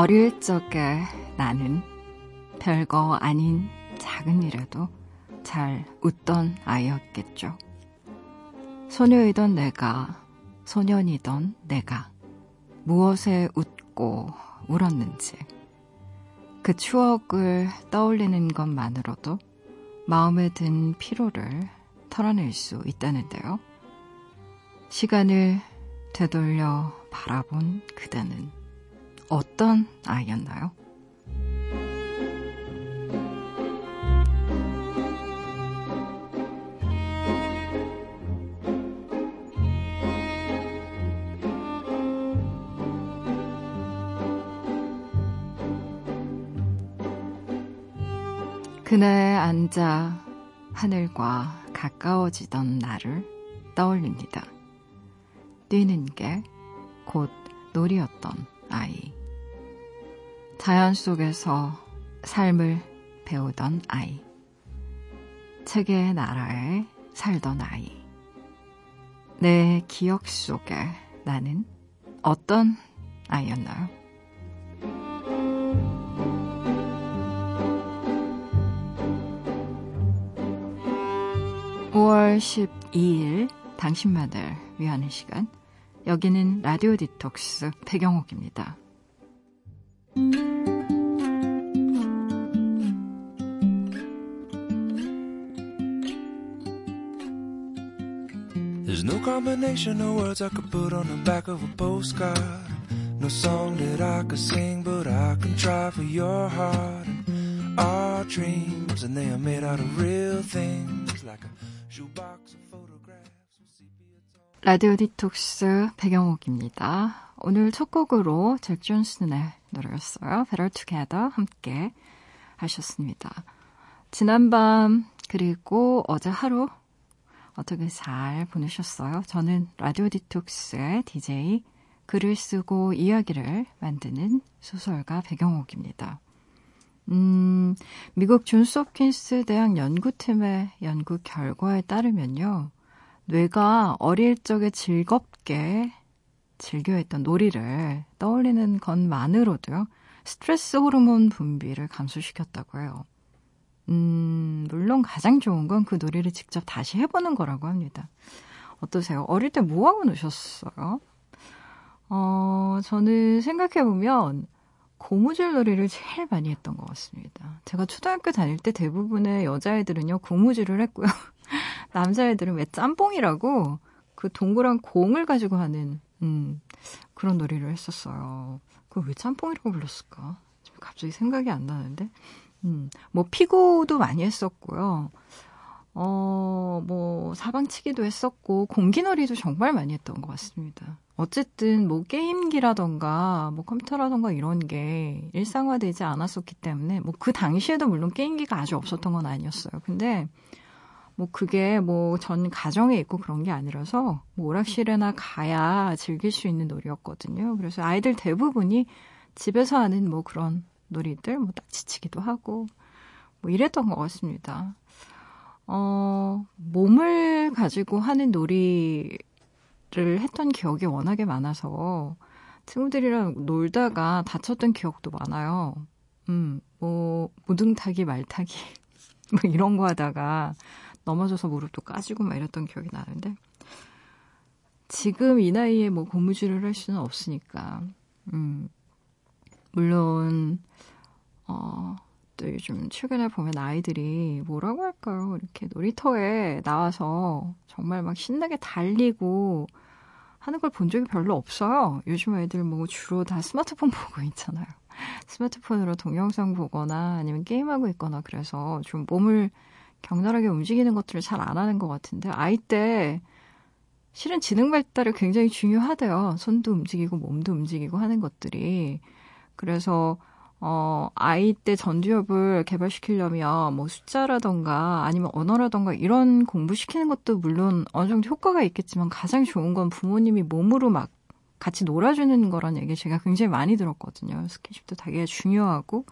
어릴 적에 나는 별거 아닌 작은 일에도 잘 웃던 아이였겠죠. 소녀이던 내가, 소년이던 내가 무엇에 웃고 울었는지 그 추억을 떠올리는 것만으로도 마음에 든 피로를 털어낼 수 있다는데요. 시간을 되돌려 바라본 그대는 어떤 아이였나요? 그네에 앉아 하늘과 가까워지던 나를 떠올립니다. 뛰는 게 곧 놀이였던 아이. 자연 속에서 삶을 배우던 아이. 책의 나라에 살던 아이. 내 기억 속에 나는 어떤 아이였나요? 5월 12일 당신만을 위하는 시간. 여기는 라디오 디톡스 배경옥입니다. No combination of words I could put on the back of a postcard. No song that I could sing, but I can try for your heart. And our dreams, and they are made out of real things, like a shoebox of photographs. 라디오 디톡스 배경옥입니다. 오늘 첫 곡으로 잭 존슨의 노래였어요. Better Together 함께 하셨습니다. 지난밤 그리고 어제 하루 어떻게 잘 보내셨어요? 저는 라디오 디톡스의 DJ 글을 쓰고 이야기를 만드는 소설가 배경옥입니다. 음, 미국 존스 홉킨스 대학 연구팀의 연구 결과에 따르면요. 뇌가 어릴 적에 즐겁게 즐겨했던 놀이를 떠올리는 것만으로도요. 스트레스 호르몬 분비를 감소시켰다고 해요. 음, 물론 가장 좋은 건 그 놀이를 직접 다시 해보는 거라고 합니다. 어떠세요? 어릴 때 뭐하고 노셨어요? 어, 저는 생각해보면 고무줄 놀이를 제일 많이 했던 것 같습니다. 제가 초등학교 다닐 때 대부분의 여자애들은요, 고무줄을 했고요. 남자애들은 왜 짬뽕이라고 그 동그란 공을 가지고 하는, 음, 그런 놀이를 했었어요. 그걸 왜 짬뽕이라고 불렀을까? 갑자기 생각이 안 나는데. 음, 뭐 피구도 많이 했었고요. 어, 뭐 사방치기도 했었고 공기놀이도 정말 많이 했던 것 같습니다. 어쨌든 뭐 게임기라던가 뭐 컴퓨터라던가 이런 게 일상화되지 않았었기 때문에 뭐 그 당시에도 물론 게임기가 아주 없었던 건 아니었어요. 근데 뭐 그게 뭐 전 가정에 있고 그런 게 아니라서 뭐 오락실에나 가야 즐길 수 있는 놀이였거든요. 그래서 아이들 대부분이 집에서 하는 뭐 그런 놀이들, 뭐 딱지치기도 하고, 뭐 이랬던 것 같습니다. 어, 몸을 가지고 하는 놀이를 했던 기억이 워낙에 많아서 친구들이랑 놀다가 다쳤던 기억도 많아요. 음, 뭐, 무등타기, 말타기, 뭐 이런 거 하다가 넘어져서 무릎도 까지고 막 이랬던 기억이 나는데, 지금 이 나이에 뭐 고무줄을 할 수는 없으니까, 음, 물론 어, 또 요즘 최근에 보면 아이들이 뭐라고 할까요? 이렇게 놀이터에 나와서 정말 막 신나게 달리고 하는 걸 본 적이 별로 없어요. 요즘 애들 뭐 주로 다 스마트폰 보고 있잖아요. 스마트폰으로 동영상 보거나 아니면 게임하고 있거나 그래서 좀 몸을 격렬하게 움직이는 것들을 잘 안 하는 것 같은데 아이 때 실은 지능 발달이 굉장히 중요하대요. 손도 움직이고 몸도 움직이고 하는 것들이. 그래서 어, 아이 때 전두엽을 개발시키려면 뭐 숫자라던가 아니면 언어라던가 이런 공부시키는 것도 물론 어느 정도 효과가 있겠지만 가장 좋은 건 부모님이 몸으로 막 같이 놀아주는 거라는 얘기 제가 굉장히 많이 들었거든요. 스킨십도 되게 중요하고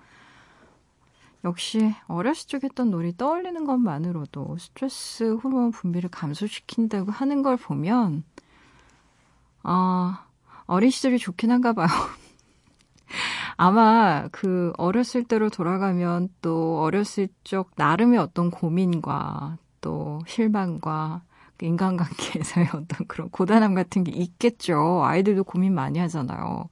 역시 어렸을 적 했던 놀이 떠올리는 것만으로도 스트레스 호르몬 분비를 감소시킨다고 하는 걸 보면 아, 어린 시절이 좋긴 한가 봐요. 아마 그 어렸을 때로 돌아가면 또 어렸을 적 나름의 어떤 고민과 또 실망과 그 인간관계에서의 어떤 그런 고단함 같은 게 있겠죠. 아이들도 고민 많이 하잖아요.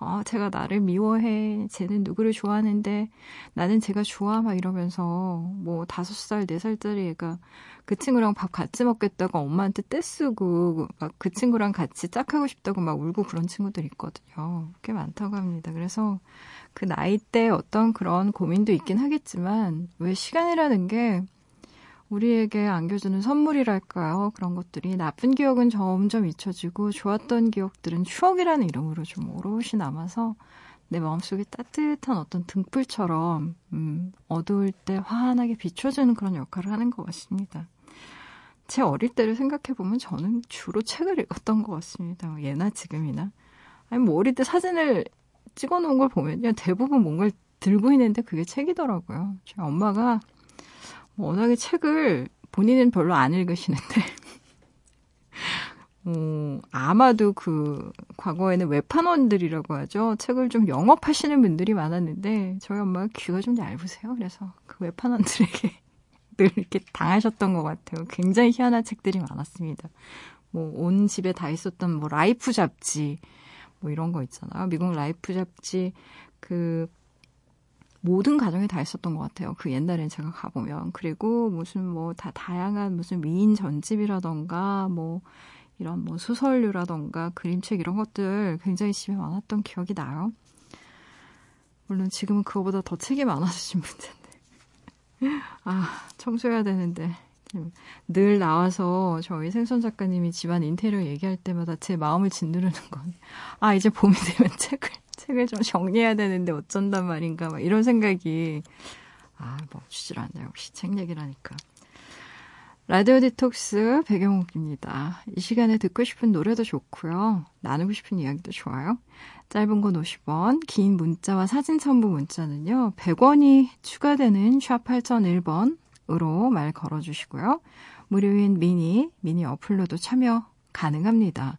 아, 제가 나를 미워해. 쟤는 누구를 좋아하는데 나는 제가 좋아. 막 이러면서 뭐 다섯 살, 네 살짜리 애가 그 친구랑 밥 같이 먹겠다고 엄마한테 떼쓰고 막 그 친구랑 같이 짝하고 싶다고 막 울고 그런 친구들 있거든요. 꽤 많다고 합니다. 그래서 그 나이 때 어떤 그런 고민도 있긴 하겠지만 왜 시간이라는 게 우리에게 안겨주는 선물이랄까요? 그런 것들이 나쁜 기억은 점점 잊혀지고 좋았던 기억들은 추억이라는 이름으로 좀 오롯이 남아서 내 마음속에 따뜻한 어떤 등불처럼 음, 어두울 때 환하게 비춰주는 그런 역할을 하는 것 같습니다. 제 어릴 때를 생각해 보면 저는 주로 책을 읽었던 것 같습니다. 예나 지금이나. 아니, 뭐 어릴 때 사진을 찍어 놓은 걸 보면요. 대부분 뭔가를 들고 있는데 그게 책이더라고요. 저희 엄마가 워낙에 책을 본인은 별로 안 읽으시는데, 어, 아마도 그, 과거에는 외판원들이라고 하죠. 책을 좀 영업하시는 분들이 많았는데, 저희 엄마가 귀가 좀 얇으세요. 그래서 그 외판원들에게 늘 이렇게 당하셨던 것 같아요. 굉장히 희한한 책들이 많았습니다. 뭐, 온 집에 다 있었던 뭐, 라이프 잡지, 뭐 이런 거 있잖아요. 미국 라이프 잡지, 그, 모든 가정에 다 있었던 것 같아요. 그 옛날엔 제가 가보면. 그리고 무슨 뭐 다 다양한 무슨 미인 전집이라던가 뭐 이런 뭐 소설류라던가 그림책 이런 것들 굉장히 집에 많았던 기억이 나요. 물론 지금은 그거보다 더 책이 많아지신 문제인데. 아, 청소해야 되는데. 늘 나와서 저희 생선 작가님이 집안 인테리어 얘기할 때마다 제 마음을 짓누르는 건, 아, 이제 봄이 되면 책을 책을 좀 정리해야 되는데 어쩐단 말인가 막 이런 생각이 아 멈추질 않네요. 역시 책 얘기라니까. 라디오 디톡스 배경옥입니다. 이 시간에 듣고 싶은 노래도 좋고요. 나누고 싶은 이야기도 좋아요. 짧은 건 50원, 긴 문자와 사진 첨부 문자는요. 100원이 추가되는 샵 8001번으로 말 걸어주시고요. 무료인 미니, 미니 어플로도 참여 가능합니다.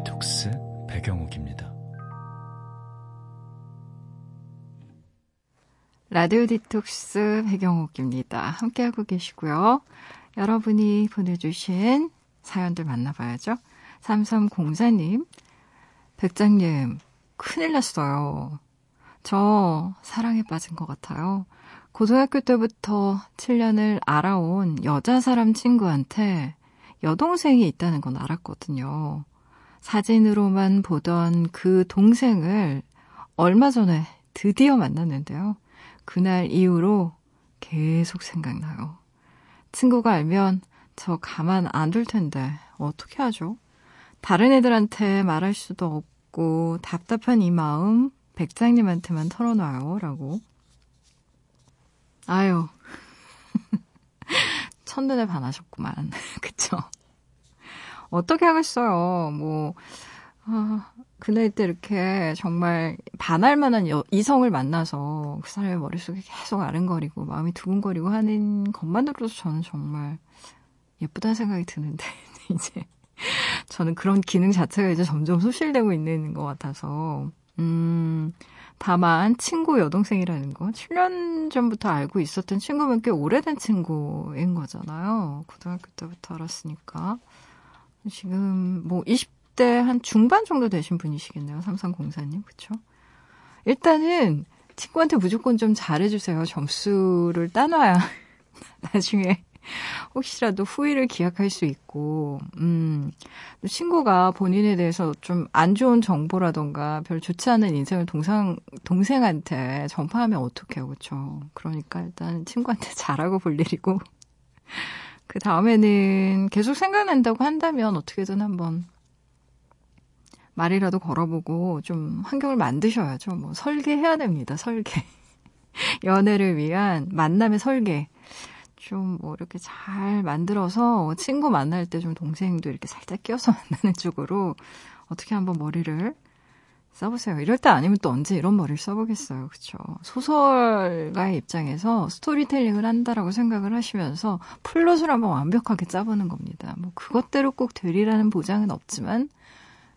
디톡스 배경옥입니다. 라디오 디톡스 배경옥입니다. 함께하고 계시고요. 여러분이 보내주신 사연들 만나봐야죠. 3304님, 백장님, 큰일 났어요. 저 사랑에 빠진 것 같아요. 고등학교 때부터 7년을 알아온 여자 사람 친구한테 여동생이 있다는 건 알았거든요. 사진으로만 보던 그 동생을 얼마 전에 드디어 만났는데요. 그날 이후로 계속 생각나요. 친구가 알면 저 가만 안 둘 텐데 어떻게 하죠? 다른 애들한테 말할 수도 없고 답답한 이 마음 백장님한테만 털어놔요. 라고. 아유. 첫눈에 반하셨구만. 그쵸? 어떻게 하겠어요. 뭐, 아, 그 나이 때 이렇게 정말 반할 만한 여, 이성을 만나서 그 사람의 머릿속에 계속 아른거리고 마음이 두근거리고 하는 것만으로도 저는 정말 예쁘다는 생각이 드는데, 이제 저는 그런 기능 자체가 이제 점점 소실되고 있는 것 같아서, 음, 다만 친구 여동생이라는 거 7년 전부터 알고 있었던 친구면 꽤 오래된 친구인 거잖아요. 고등학교 때부터 알았으니까. 지금 뭐 20대 한 중반 정도 되신 분이시겠네요. 삼삼공사님. 그쵸? 일단은 친구한테 무조건 좀 잘해주세요. 점수를 따놔야 나중에 혹시라도 후회를 기약할 수 있고, 음, 친구가 본인에 대해서 좀 안 좋은 정보라던가 별 좋지 않은 인생을 동상, 동생한테 전파하면 어떡해요, 그쵸? 그러니까 일단 친구한테 잘하고 볼 일이고, 그 다음에는 계속 생각난다고 한다면 어떻게든 한번 말이라도 걸어보고 좀 환경을 만드셔야죠. 뭐 설계해야 됩니다. 설계. 연애를 위한 만남의 설계. 좀 뭐 이렇게 잘 만들어서 친구 만날 때 좀 동생도 이렇게 살짝 끼워서 만나는 쪽으로 어떻게 한번 머리를 써보세요. 이럴 때 아니면 또 언제 이런 머리를 써보겠어요. 그쵸? 소설가의 입장에서 스토리텔링을 한다라고 생각을 하시면서 플롯을 한번 완벽하게 짜보는 겁니다. 뭐 그것대로 꼭 되리라는 보장은 없지만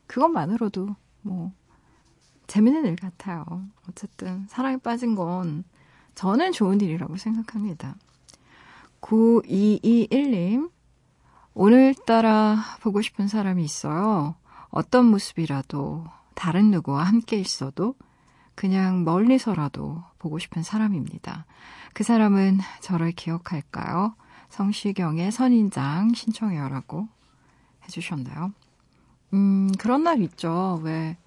그것만으로도 뭐 재밌는 일 같아요. 어쨌든 사랑에 빠진 건 저는 좋은 일이라고 생각합니다. 9221님, 오늘따라 보고 싶은 사람이 있어요. 어떤 모습이라도 다른 누구와 함께 있어도 그냥 멀리서라도 보고 싶은 사람입니다. 그 사람은 저를 기억할까요? 성시경의 선인장 신청해요라고 해주셨나요? 음, 그런 날 있죠. 왜,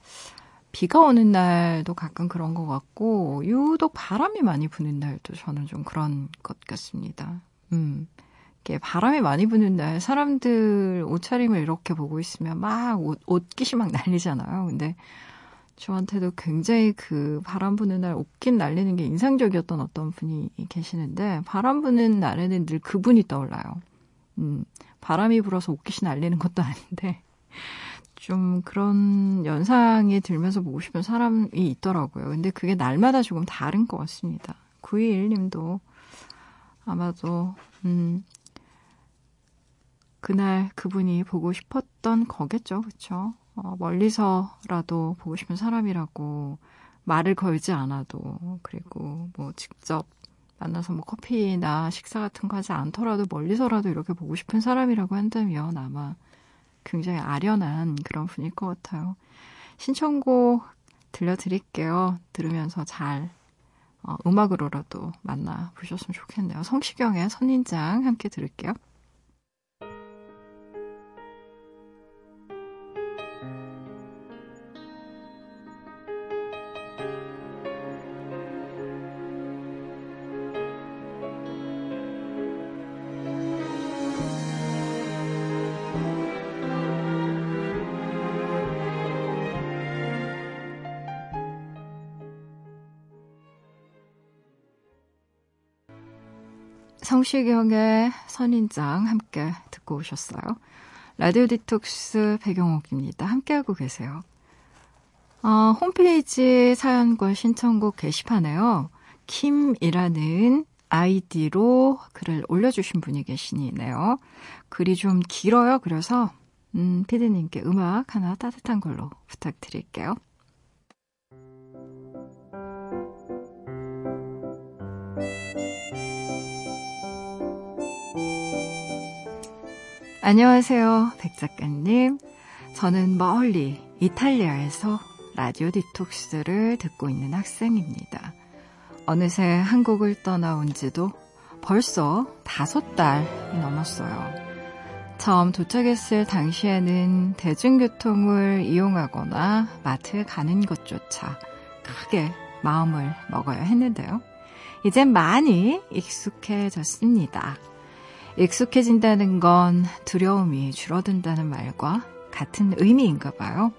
비가 오는 날도 가끔 그런 것 같고, 유독 바람이 많이 부는 날도 저는 좀 그런 것 같습니다. 음. 바람이 많이 부는 날 사람들 옷차림을 이렇게 보고 있으면 막 옷, 옷깃이 막 날리잖아요. 근데 저한테도 굉장히 그 바람 부는 날 옷깃 날리는 게 인상적이었던 어떤 분이 계시는데 바람 부는 날에는 늘 그분이 떠올라요. 음, 바람이 불어서 옷깃이 날리는 것도 아닌데 좀 그런 연상이 들면서 보고 싶은 사람이 있더라고요. 근데 그게 날마다 조금 다른 것 같습니다. 921님도 아마도 음, 그날 그분이 보고 싶었던 거겠죠. 그쵸? 어, 멀리서라도 보고 싶은 사람이라고 말을 걸지 않아도, 그리고 뭐 직접 만나서 뭐 커피나 식사 같은 거 하지 않더라도 멀리서라도 이렇게 보고 싶은 사람이라고 한다면 아마 굉장히 아련한 그런 분일 것 같아요. 신청곡 들려드릴게요. 들으면서 잘 어, 음악으로라도 만나보셨으면 좋겠네요. 성시경의 선인장 함께 들을게요. 성시경의 선인장 함께 듣고 오셨어요. 라디오 디톡스 배경옥입니다. 함께하고 계세요. 어, 홈페이지 사연과 신청곡 게시판에요. 킴이라는 아이디로 글을 올려주신 분이 계시네요. 글이 좀 길어요. 그래서 음, 피디님께 음악 하나 따뜻한 걸로 부탁드릴게요. 안녕하세요, 백 작가님. 저는 멀리 이탈리아에서 라디오 디톡스를 듣고 있는 학생입니다. 어느새 한국을 떠나온 지도 벌써 다섯 달이 넘었어요. 처음 도착했을 당시에는 대중교통을 이용하거나 마트에 가는 것조차 크게 마음을 먹어야 했는데요. 이젠 많이 익숙해졌습니다. 익숙해진다는 건 두려움이 줄어든다는 말과 같은 의미인가 봐요.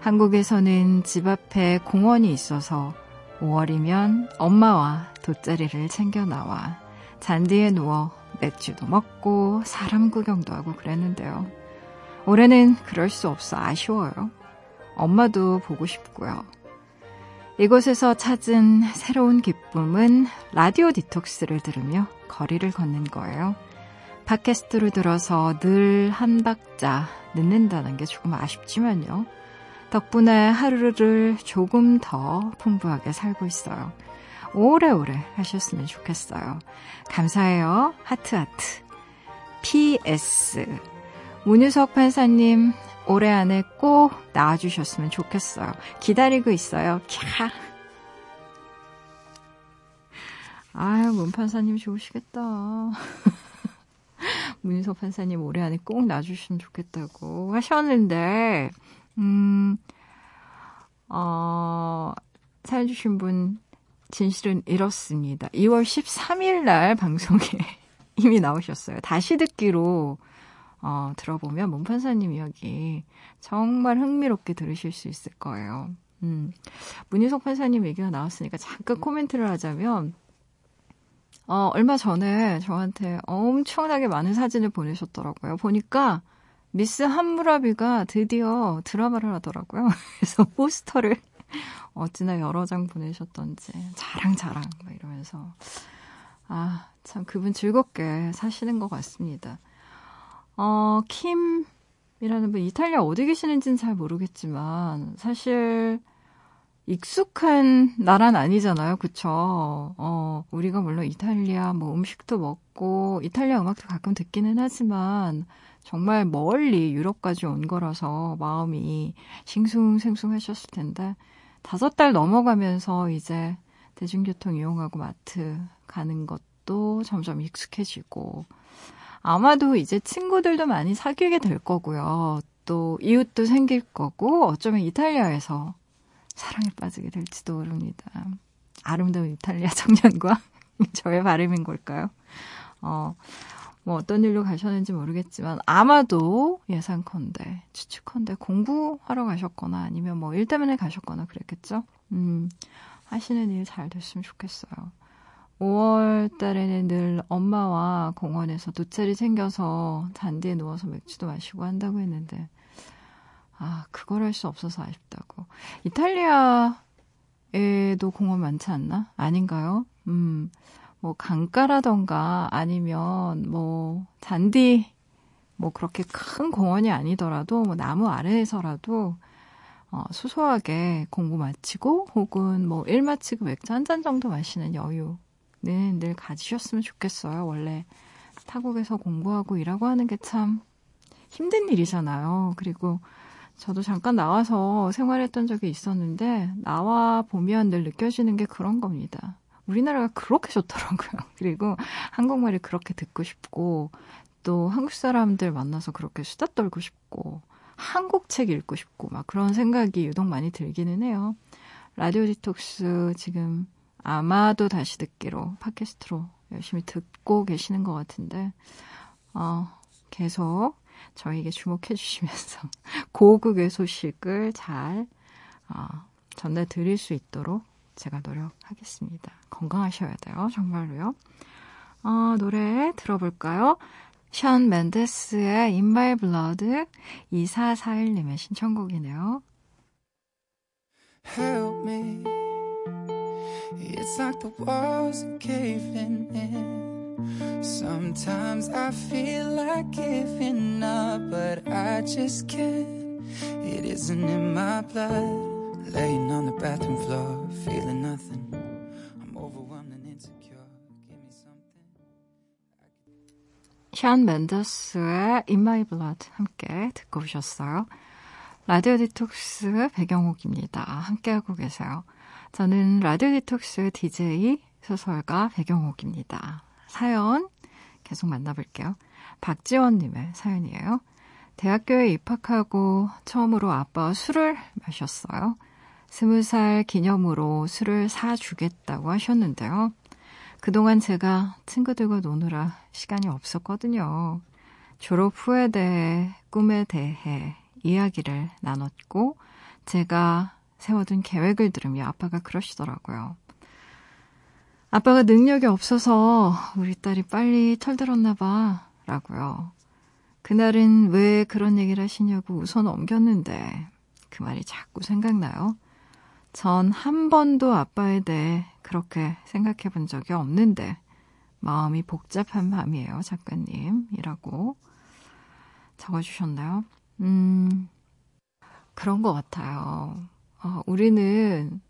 한국에서는 집 앞에 공원이 있어서 5월이면 엄마와 돗자리를 챙겨 나와 잔디에 누워 맥주도 먹고 사람 구경도 하고 그랬는데요. 올해는 그럴 수 없어 아쉬워요. 엄마도 보고 싶고요. 이곳에서 찾은 새로운 기쁨은 라디오 디톡스를 들으며 거리를 걷는 거예요. 팟캐스트를 들어서 늘 한 박자 늦는다는 게 조금 아쉽지만요. 덕분에 하루를 조금 더 풍부하게 살고 있어요. 오래오래 하셨으면 좋겠어요. 감사해요. 하트하트. PS. 문유석 판사님, 올해 안에 꼭 나와주셨으면 좋겠어요. 기다리고 있어요. 캬. 아유, 문 판사님 좋으시겠다. 문희석 판사님 올해 안에 꼭 놔주시면 좋겠다고 하셨는데, 음, 어, 사연 주신 분, 진실은 이렇습니다. 2월 13일 날 방송에 이미 나오셨어요. 다시 듣기로, 어, 들어보면 문 판사님 이야기 정말 흥미롭게 들으실 수 있을 거예요. 음, 문희석 판사님 얘기가 나왔으니까 잠깐 코멘트를 하자면, 어, 얼마 전에 저한테 엄청나게 많은 사진을 보내셨더라고요. 보니까 미스 한무라비가 드디어 드라마를 하더라고요. 그래서 포스터를 어찌나 여러 장 보내셨던지 자랑 자랑 막 이러면서 아 참 그분 즐겁게 사시는 것 같습니다. 어 킴이라는 분 이탈리아 어디 계시는지는 잘 모르겠지만 사실 익숙한 나라는 아니잖아요. 그쵸? 어, 우리가 물론 이탈리아 뭐 음식도 먹고 이탈리아 음악도 가끔 듣기는 하지만 정말 멀리 유럽까지 온 거라서 마음이 싱숭생숭 하셨을 텐데 다섯 달 넘어가면서 이제 대중교통 이용하고 마트 가는 것도 점점 익숙해지고 아마도 이제 친구들도 많이 사귀게 될 거고요. 또 이웃도 생길 거고 어쩌면 이탈리아에서 사랑에 빠지게 될지도 모릅니다. 아름다운 이탈리아 청년과 저의 바람인 걸까요? 어, 뭐 어떤 일로 가셨는지 모르겠지만 아마도 예상컨대 추측컨대 공부하러 가셨거나 아니면 뭐 일 때문에 가셨거나 그랬겠죠. 음, 하시는 일 잘 됐으면 좋겠어요. 5월 달에는 늘 엄마와 공원에서 돗자리 챙겨서 잔디에 누워서 맥주도 마시고 한다고 했는데 아, 그걸 할 수 없어서 아쉽다고. 이탈리아에도 공원 많지 않나? 아닌가요? 음, 뭐, 강가라던가 아니면 뭐, 잔디, 뭐, 그렇게 큰 공원이 아니더라도, 뭐, 나무 아래에서라도, 어, 소소하게 공부 마치고, 혹은 뭐, 일 마치고 맥주 한 잔 정도 마시는 여유는 늘 가지셨으면 좋겠어요. 원래 타국에서 공부하고 일하고 하는 게 참 힘든 일이잖아요. 그리고 저도 잠깐 나와서 생활했던 적이 있었는데 나와 보면 늘 느껴지는 게 그런 겁니다. 우리나라가 그렇게 좋더라고요. 그리고 한국말이 그렇게 듣고 싶고 또 한국 사람들 만나서 그렇게 수다 떨고 싶고 한국 책 읽고 싶고 막 그런 생각이 유독 많이 들기는 해요. 라디오 디톡스 지금 아마도 다시 듣기로 팟캐스트로 열심히 듣고 계시는 것 같은데 어, 계속 저에게 주목해 주시면서 고국의 소식을 잘 어, 전달 드릴 수 있도록 제가 노력하겠습니다. 건강하셔야 돼요. 정말로요. 어, 노래 들어볼까요? 션 맨데스의 In My Blood 2441님의 신청곡이네요. Help me It's like the walls are caving in Sometimes I feel like giving up, but I just can't. It isn't in my blood. Laying on the bathroom floor, feeling nothing. I'm overwhelmed and insecure. Give me something. 션 멘데스의 In My Blood 함께 듣고 오셨어요. 라디오 디톡스 배경옥입니다. 함께하고 계세요. 저는 라디오 디톡스 DJ 소설가 배경옥입니다. 사연 계속 만나볼게요. 박지원님의 사연이에요. 대학교에 입학하고 처음으로 아빠와 술을 마셨어요. 스무 살 기념으로 술을 사주겠다고 하셨는데요. 그동안 제가 친구들과 노느라 시간이 없었거든요. 졸업 후에 대해, 꿈에 대해 이야기를 나눴고, 제가 세워둔 계획을 들으며 아빠가 그러시더라고요. 아빠가 능력이 없어서 우리 딸이 빨리 철들었나 봐. 라고요. 그날은 왜 그런 얘기를 하시냐고 웃어 넘겼는데 그 말이 자꾸 생각나요. 전 한 번도 아빠에 대해 그렇게 생각해 본 적이 없는데 마음이 복잡한 밤이에요, 작가님. 이라고 적어주셨나요? 음, 그런 것 같아요. 어, 우리는,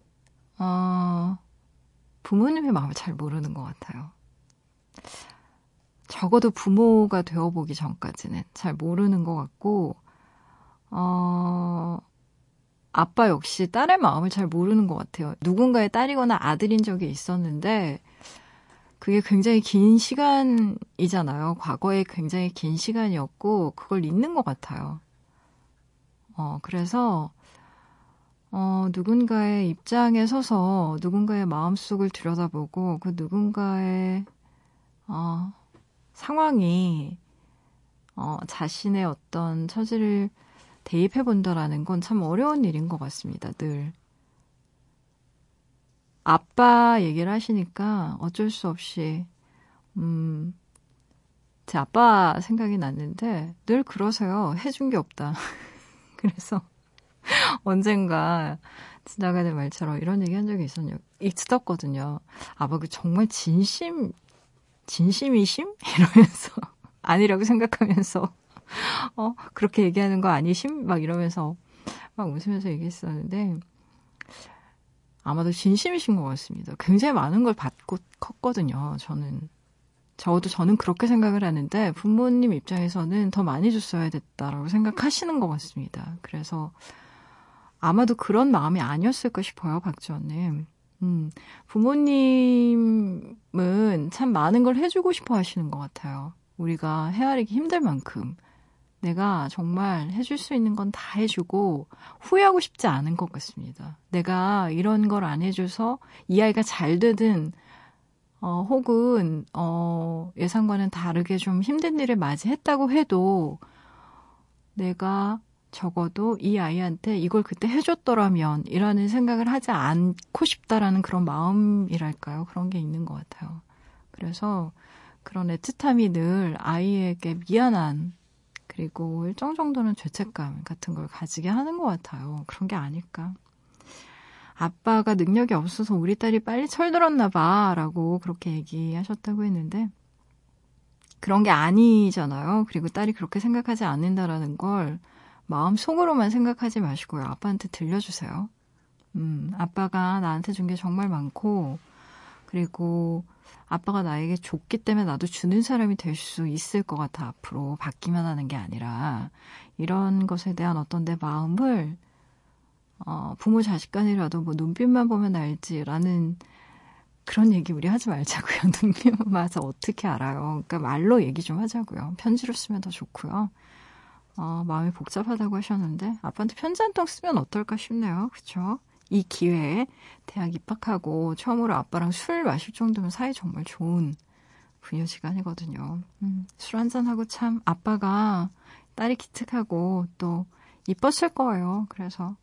어, 부모님의 마음을 잘 모르는 것 같아요. 적어도 부모가 되어보기 전까지는 잘 모르는 것 같고, 어, 아빠 역시 딸의 마음을 잘 모르는 것 같아요. 누군가의 딸이거나 아들인 적이 있었는데, 그게 굉장히 긴 시간이잖아요. 과거에 굉장히 긴 시간이었고, 그걸 잊는 것 같아요. 어, 그래서, 어, 누군가의 입장에 서서 누군가의 마음속을 들여다보고 그 누군가의, 어, 상황이, 어, 자신의 어떤 처지를 대입해 본다라는 건 참 어려운 일인 것 같습니다, 늘. 아빠 얘기를 하시니까 어쩔 수 없이, 음, 제 아빠 생각이 났는데 늘 그러세요. 해준 게 없다. 그래서 언젠가 지나가는 말처럼 이런 얘기 한 적이 있었냐, 있었거든요. 아빠 그 정말 진심, 진심이심? 이러면서, 아니라고 생각하면서, 어, 그렇게 얘기하는 거 아니심? 막 이러면서, 막 웃으면서 얘기했었는데, 아마도 진심이신 것 같습니다. 굉장히 많은 걸 받고 컸거든요, 저는. 저도 저는 그렇게 생각을 하는데 부모님 입장에서는 더 많이 줬어야 됐다라고 생각하시는 것 같습니다. 그래서 아마도 그런 마음이 아니었을까 싶어요, 박지원님. 음, 부모님은 참 많은 걸 해주고 싶어 하시는 것 같아요. 우리가 헤아리기 힘들 만큼. 내가 정말 해줄 수 있는 건 다 해주고 후회하고 싶지 않은 것 같습니다. 내가 이런 걸 안 해줘서 이 아이가 잘 되든 어, 혹은 어, 예상과는 다르게 좀 힘든 일을 맞이했다고 해도 내가 적어도 이 아이한테 이걸 그때 해줬더라면 이라는 생각을 하지 않고 싶다라는 그런 마음이랄까요? 그런 게 있는 것 같아요. 그래서 그런 애틋함이 늘 아이에게 미안한 그리고 일정 정도는 죄책감 같은 걸 가지게 하는 것 같아요. 그런 게 아닐까. 아빠가 능력이 없어서 우리 딸이 빨리 철들었나 봐. 라고 그렇게 얘기하셨다고 했는데, 그런 게 아니잖아요. 그리고 딸이 그렇게 생각하지 않는다라는 걸 마음 속으로만 생각하지 마시고요. 아빠한테 들려주세요. 음, 아빠가 나한테 준 게 정말 많고, 그리고 아빠가 나에게 줬기 때문에 나도 주는 사람이 될 수 있을 것 같아. 앞으로 받기만 하는 게 아니라 이런 것에 대한 어떤 내 마음을 어, 부모 자식 간이라도 뭐 눈빛만 보면 알지라는 그런 얘기 우리 하지 말자고요. 눈빛만 봐서 어떻게 알아요. 그러니까 말로 얘기 좀 하자고요. 편지로 쓰면 더 좋고요. 어, 마음이 복잡하다고 하셨는데 아빠한테 편지 한 통 쓰면 어떨까 싶네요. 그쵸? 이 기회에 대학 입학하고 처음으로 아빠랑 술 마실 정도면 사이 정말 좋은 부녀 시간이거든요. 음, 술 한잔하고 참 아빠가 딸이 기특하고 또 이뻤을 거예요. 그래서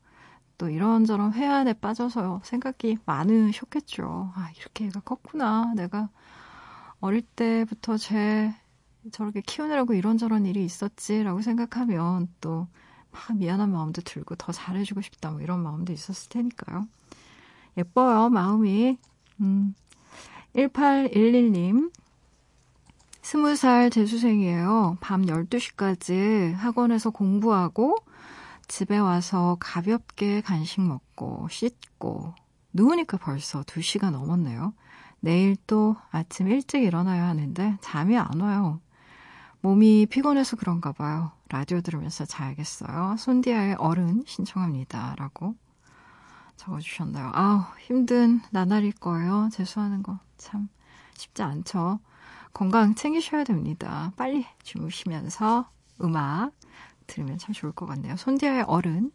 또 이런저런 회한에 빠져서 생각이 많으셨겠죠. 아, 이렇게 애가 컸구나. 내가 어릴 때부터 쟤 저렇게 키우느라고 이런저런 일이 있었지라고 생각하면 또 막 미안한 마음도 들고 더 잘해주고 싶다 뭐 이런 마음도 있었을 테니까요. 예뻐요 마음이. 음. 1811님 20살 재수생이에요. 밤 12시까지 학원에서 공부하고 집에 와서 가볍게 간식 먹고 씻고 누우니까 벌써 2시가 넘었네요. 내일 또 아침 일찍 일어나야 하는데 잠이 안 와요. 몸이 피곤해서 그런가 봐요. 라디오 들으면서 자야겠어요. 손디아의 어른 신청합니다. 라고 적어주셨나요? 아우, 힘든 나날일 거예요. 재수하는 거 참 쉽지 않죠. 건강 챙기셔야 됩니다. 빨리 주무시면서 음악 들으면 참 좋을 것 같네요. 손디아의 어른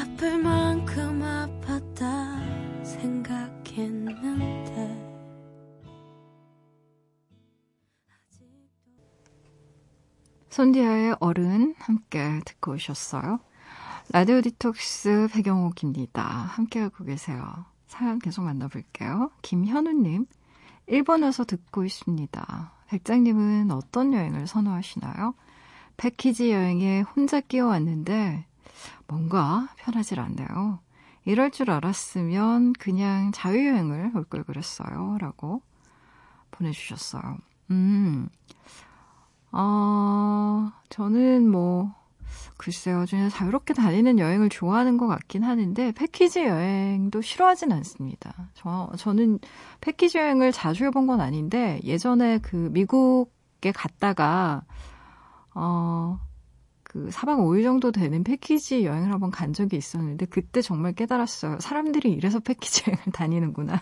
아플 만큼 아팠다 생각했는데 손디아의 어른 함께 듣고 오셨어요. 라디오 디톡스 배경옥입니다. 함께하고 계세요. 사연 계속 만나볼게요. 김현우님, 일본에서 듣고 있습니다. 백장님은 어떤 여행을 선호하시나요? 패키지 여행에 혼자 끼어왔는데 뭔가 편하질 않네요. 이럴 줄 알았으면 그냥 자유여행을 올 걸 그랬어요. 라고 보내주셨어요. 음, 어, 저는 뭐, 글쎄요. 저는 자유롭게 다니는 여행을 좋아하는 것 같긴 하는데, 패키지 여행도 싫어하진 않습니다. 저, 저는 패키지 여행을 자주 해본 건 아닌데, 예전에 그 미국에 갔다가, 어, 그 4박 5일 정도 되는 패키지 여행을 한번 간 적이 있었는데 그때 정말 깨달았어요. 사람들이 이래서 패키지 여행을 다니는구나.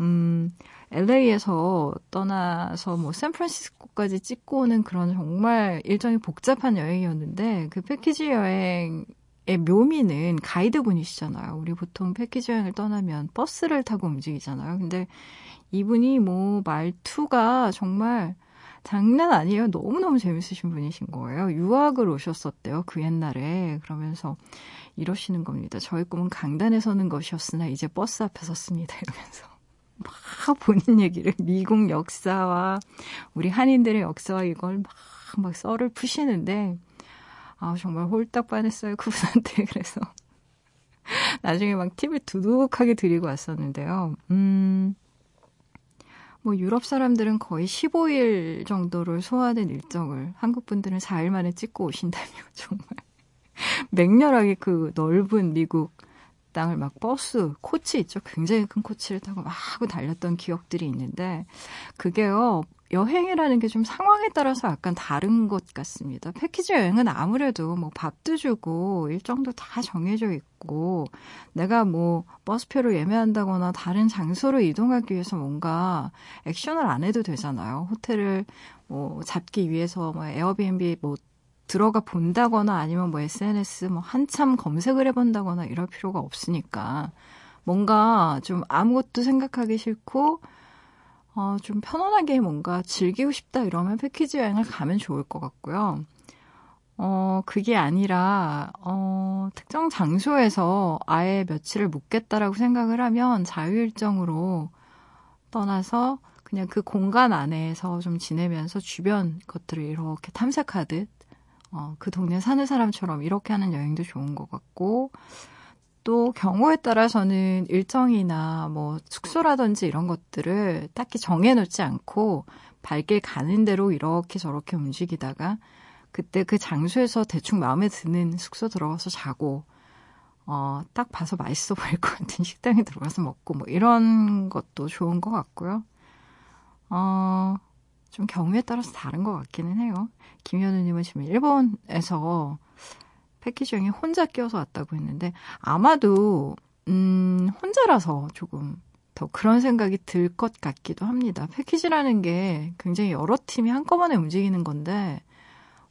음, LA에서 떠나서 뭐 샌프란시스코까지 찍고 오는 그런 정말 일정이 복잡한 여행이었는데 그 패키지 여행 의 묘미는 가이드분이시잖아요. 우리 보통 패키지 여행을 떠나면 버스를 타고 움직이잖아요. 근데 이분이 뭐 말투가 정말 장난 아니에요. 너무너무 재밌으신 분이신 거예요. 유학을 오셨었대요. 그 옛날에. 그러면서 이러시는 겁니다. 저희 꿈은 강단에 서는 것이었으나 이제 버스 앞에 섰습니다. 이러면서. 막 본인 얘기를 미국 역사와 우리 한인들의 역사와 이걸 막, 막 썰을 푸시는데, 아, 정말 홀딱 반했어요. 그분한테. 그래서. 나중에 막 팁을 두둑하게 드리고 왔었는데요. 음, 뭐 유럽 사람들은 거의 15일 정도를 소화된 일정을 한국 분들은 4일 만에 찍고 오신다며 정말. 맹렬하게 그 넓은 미국 땅을 막 버스 코치 있죠 굉장히 큰 코치를 타고 막 하고 달렸던 기억들이 있는데 그게요 여행이라는 게 좀 상황에 따라서 약간 다른 것 같습니다. 패키지 여행은 아무래도 뭐 밥도 주고 일정도 다 정해져 있고 내가 뭐 버스표를 예매한다거나 다른 장소로 이동하기 위해서 뭔가 액션을 안 해도 되잖아요. 호텔을 뭐 잡기 위해서 뭐 에어비앤비 뭐 들어가 본다거나 아니면 뭐 SNS 뭐 한참 검색을 해본다거나 이럴 필요가 없으니까 뭔가 좀 아무것도 생각하기 싫고 어, 좀 편안하게 뭔가 즐기고 싶다 이러면 패키지 여행을 가면 좋을 것 같고요. 어, 그게 아니라, 어, 특정 장소에서 아예 며칠을 묵겠다라고 생각을 하면 자유일정으로 떠나서 그냥 그 공간 안에서 좀 지내면서 주변 것들을 이렇게 탐색하듯, 어, 그 동네 사는 사람처럼 이렇게 하는 여행도 좋은 것 같고, 또 경우에 따라서는 일정이나 뭐 숙소라든지 이런 것들을 딱히 정해놓지 않고 발길 가는 대로 이렇게 저렇게 움직이다가 그때 그 장소에서 대충 마음에 드는 숙소 들어가서 자고 어, 딱 봐서 맛있어 보일 것 같은 식당에 들어가서 먹고 뭐 이런 것도 좋은 것 같고요. 어, 좀 경우에 따라서 다른 것 같기는 해요. 김현우님은 지금 일본에서 패키지 여행에 혼자 끼어서 왔다고 했는데 아마도 음, 혼자라서 조금 더 그런 생각이 들 것 같기도 합니다. 패키지라는 게 굉장히 여러 팀이 한꺼번에 움직이는 건데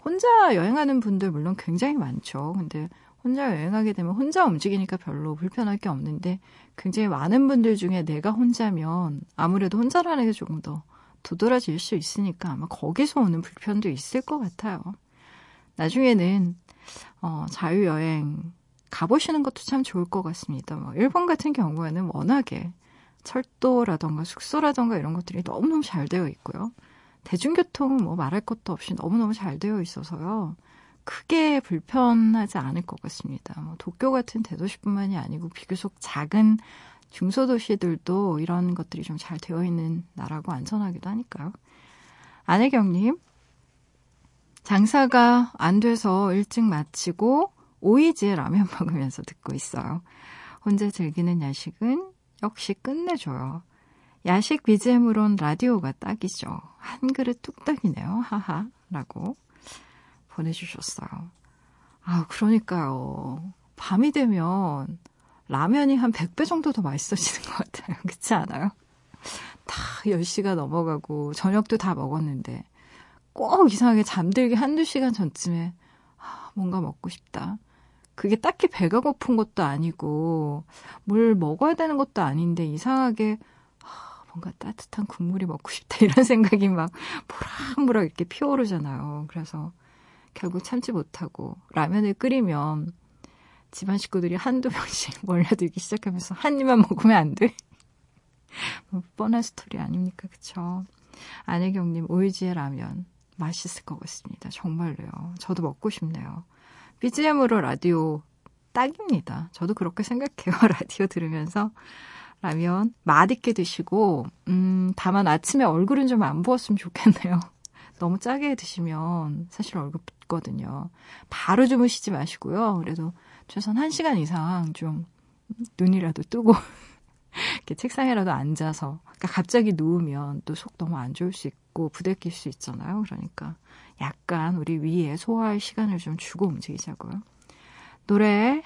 혼자 여행하는 분들 물론 굉장히 많죠. 근데 혼자 여행하게 되면 혼자 움직이니까 별로 불편할 게 없는데 굉장히 많은 분들 중에 내가 혼자면 아무래도 혼자라는 게 조금 더 두드러질 수 있으니까 아마 거기서 오는 불편도 있을 것 같아요. 나중에는 어, 자유여행 가보시는 것도 참 좋을 것 같습니다. 뭐 일본 같은 경우에는 워낙에 철도라던가 숙소라던가 이런 것들이 너무너무 잘 되어 있고요. 대중교통은 뭐 말할 것도 없이 너무너무 잘 되어 있어서요. 크게 불편하지 않을 것 같습니다. 뭐 도쿄 같은 대도시뿐만이 아니고 비교적 작은 중소도시들도 이런 것들이 좀 잘 되어 있는 나라고 안전하기도 하니까요. 안혜경님, 장사가 안 돼서 일찍 마치고 오이지에 라면 먹으면서 듣고 있어요. 혼자 즐기는 야식은 역시 끝내줘요. 야식 BGM으론 라디오가 딱이죠. 한 그릇 뚝딱이네요. 하하. 라고 보내주셨어요. 아, 그러니까요. 밤이 되면 라면이 한 100배 정도 더 맛있어지는 것 같아요. 그렇지 않아요? 다 10시가 넘어가고 저녁도 다 먹었는데 꼭 이상하게 잠들기 한두 시간 전쯤에 아, 뭔가 먹고 싶다. 그게 딱히 배가 고픈 것도 아니고 뭘 먹어야 되는 것도 아닌데 이상하게 아, 뭔가 따뜻한 국물이 먹고 싶다 이런 생각이 막 모락모락 이렇게 피어오르잖아요. 그래서 결국 참지 못하고 라면을 끓이면 집안 식구들이 한두 명씩 몰려들기 시작하면서 한 입만 먹으면 안 돼. 뭐 뻔한 스토리 아닙니까? 그쵸? 안혜경님 오이지의 라면 맛있을 것 같습니다. 정말로요. 저도 먹고 싶네요. BGM으로 라디오 딱입니다. 저도 그렇게 생각해요. 라디오 들으면서. 라면 맛있게 드시고, 음, 다만 아침에 얼굴은 좀 안 부었으면 좋겠네요. 너무 짜게 드시면 사실 얼굴 붓거든요. 바로 주무시지 마시고요. 그래도 최소한 1시간 이상 좀 눈이라도 뜨고 이렇게 책상에라도 앉아서 그러니까 갑자기 누우면 또 속 너무 안 좋을 수 있고 부대낄 수 있잖아요. 그러니까 약간 우리 위에 소화할 시간을 좀 주고 움직이자고요. 노래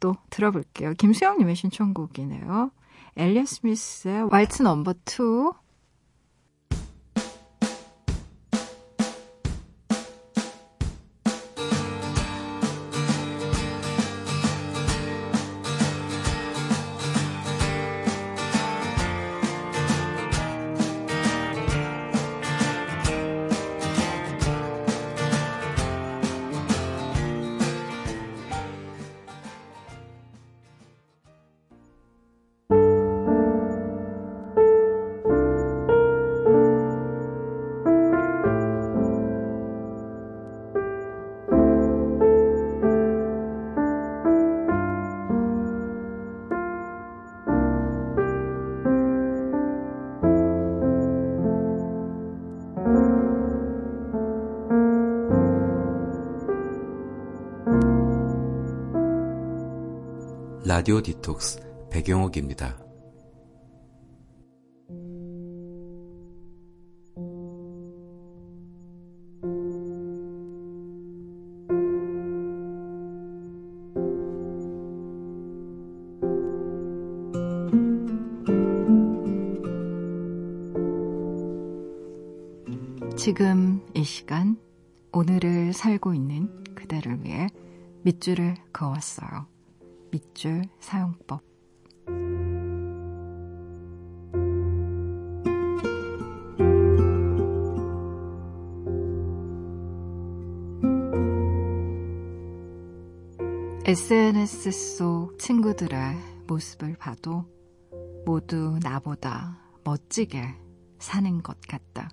또 들어볼게요. 김수영님의 신청곡이네요. 엘리어 스미스의 왈츠 넘버 2 라디오 디톡스 배경옥입니다. 지금 이 시간 오늘을 살고 있는 그대를 위해 밑줄을 그었어요. 밑줄 사용법. SNS 속 친구들의 모습을 봐도 모두 나보다 멋지게 사는 것 같다.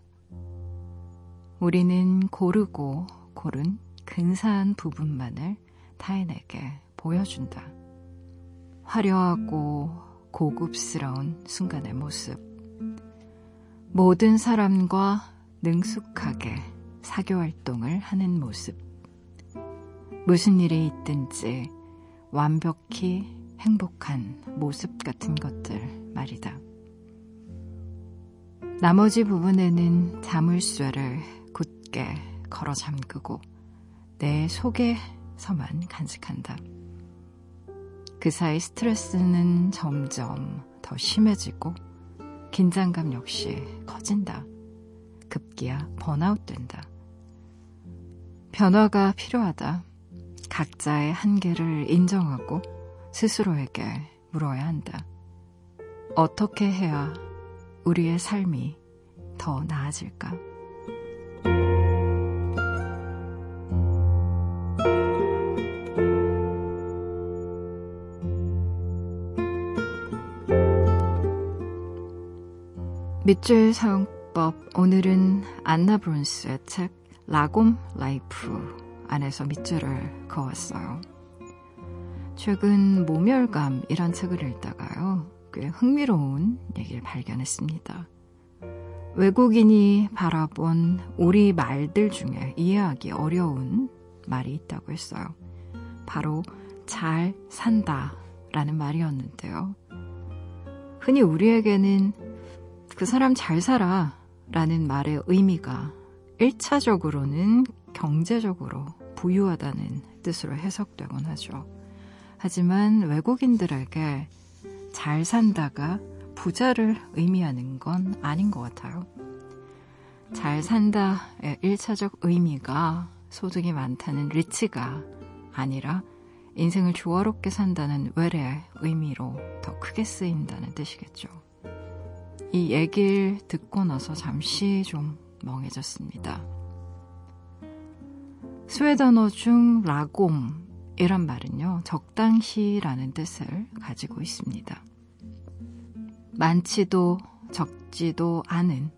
우리는 고르고 고른 근사한 부분만을 타인에게 보여준다. 화려하고 고급스러운 순간의 모습. 모든 사람과 능숙하게 사교 활동을 하는 모습. 무슨 일이 있든지 완벽히 행복한 모습 같은 것들 말이다. 나머지 부분에는 자물쇠를 굳게 걸어 잠그고 내 속에서만 간직한다. 그 사이 스트레스는 점점 더 심해지고 긴장감 역시 커진다. 급기야 번아웃 된다. 변화가 필요하다. 각자의 한계를 인정하고 스스로에게 물어야 한다. 어떻게 해야 우리의 삶이 더 나아질까? 밑줄 사용법 오늘은 안나 브론스의 책 라곰 라이프 안에서 밑줄을 그었어요. 최근 모멸감이란 책을 읽다가요. 꽤 흥미로운 얘기를 발견했습니다. 외국인이 바라본 우리 말들 중에 이해하기 어려운 말이 있다고 했어요. 바로 잘 산다 라는 말이었는데요. 흔히 우리에게는 그 사람 잘 살아 라는 말의 의미가 1차적으로는 경제적으로 부유하다는 뜻으로 해석되곤 하죠. 하지만 외국인들에게 잘 산다가 부자를 의미하는 건 아닌 것 같아요. 잘 산다의 1차적 의미가 소득이 많다는 리치가 아니라 인생을 조화롭게 산다는 외래의 의미로 더 크게 쓰인다는 뜻이겠죠. 이 얘기를 듣고 나서 잠시 좀 멍해졌습니다. 스웨덴어 중 라곰이란 말은요, 적당히라는 뜻을 가지고 있습니다. 많지도 적지도 않은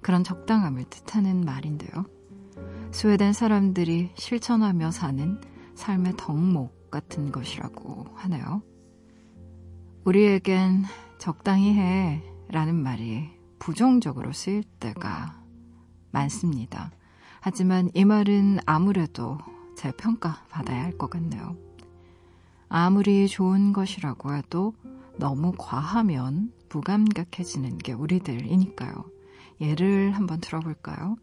그런 적당함을 뜻하는 말인데요. 스웨덴 사람들이 실천하며 사는 삶의 덕목 같은 것이라고 하네요. 우리에겐 적당히 해 라는 말이 부정적으로 쓰일 때가 많습니다. 하지만 이 말은 아무래도 재평가 받아야 할 것 같네요. 아무리 좋은 것이라고 해도 너무 과하면 무감각해지는 게 우리들이니까요. 예를 한번 들어볼까요?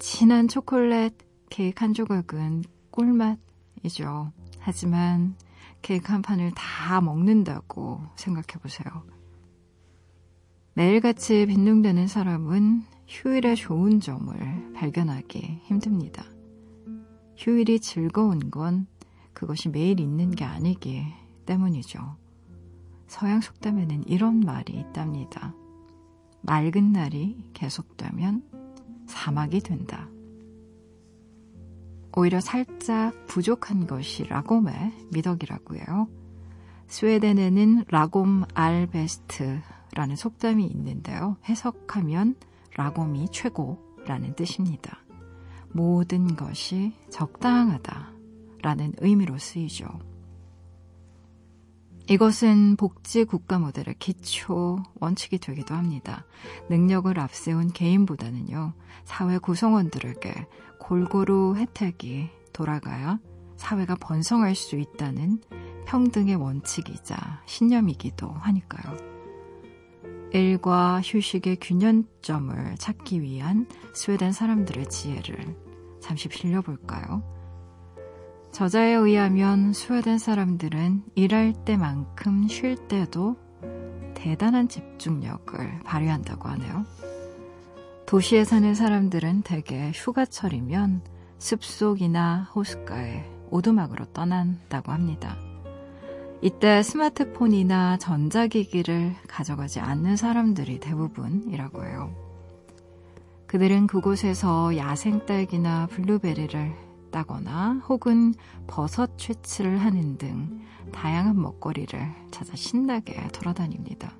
진한 초콜릿 케이크 한 조각은 꿀맛이죠. 하지만 케이크 한 판을 다 먹는다고 생각해 보세요. 매일같이 빈둥대는 사람은 휴일의 좋은 점을 발견하기 힘듭니다. 휴일이 즐거운 건 그것이 매일 있는 게 아니기 때문이죠. 서양 속담에는 이런 말이 있답니다. 맑은 날이 계속되면 사막이 된다. 오히려 살짝 부족한 것이 라곰의 미덕이라고 해요. 스웨덴에는 라곰 알베스트 라는 속담이 있는데요. 해석하면 라곰이 최고라는 뜻입니다. 모든 것이 적당하다 라는 의미로 쓰이죠. 이것은 복지 국가 모델의 기초 원칙이 되기도 합니다. 능력을 앞세운 개인보다는요, 사회 구성원들에게 골고루 혜택이 돌아가야 사회가 번성할 수 있다는 평등의 원칙이자 신념이기도 하니까요. 일과 휴식의 균형점을 찾기 위한 스웨덴 사람들의 지혜를 잠시 빌려볼까요? 저자에 의하면 스웨덴 사람들은 일할 때만큼 쉴 때도 대단한 집중력을 발휘한다고 하네요. 도시에 사는 사람들은 대개 휴가철이면 숲속이나 호숫가에 오두막으로 떠난다고 합니다. 이때 스마트폰이나 전자기기를 가져가지 않는 사람들이 대부분이라고 해요. 그들은 그곳에서 야생 딸기나 블루베리를 따거나 혹은 버섯 채취를 하는 등 다양한 먹거리를 찾아 신나게 돌아다닙니다.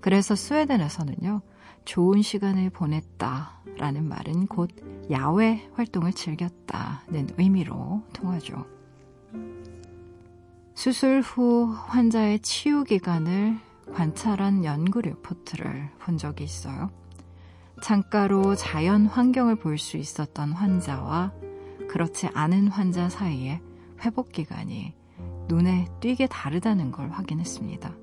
그래서 스웨덴에서는요, 좋은 시간을 보냈다라는 말은 곧 야외 활동을 즐겼다는 의미로 통하죠. 수술 후 환자의 치유 기간을 관찰한 연구 리포트를 본 적이 있어요. 창가로 자연 환경을 볼 수 있었던 환자와 그렇지 않은 환자 사이에 회복 기간이 눈에 띄게 다르다는 걸 확인했습니다.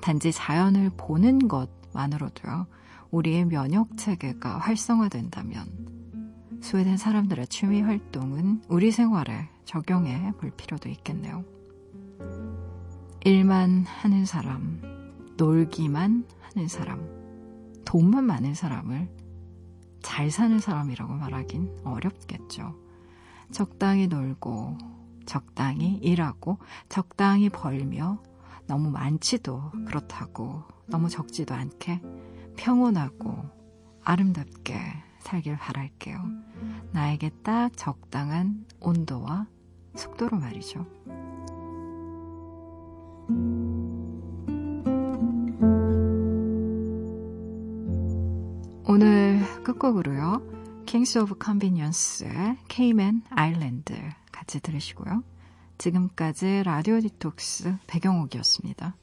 단지 자연을 보는 것만으로도요, 우리의 면역 체계가 활성화된다면 스웨덴 사람들의 취미 활동은 우리 생활에 적용해 볼 필요도 있겠네요. 일만 하는 사람, 놀기만 하는 사람, 돈만 많은 사람을 잘 사는 사람이라고 말하긴 어렵겠죠. 적당히 놀고, 적당히 일하고, 적당히 벌며, 너무 많지도 그렇다고, 너무 적지도 않게 평온하고 아름답게 살길 바랄게요. 나에게 딱 적당한 온도와 속도로 말이죠. 오늘 끝곡으로요. Kings of Convenience의 Island 같이 들으시고요. 지금까지 라디오 디톡스 배경옥이었습니다.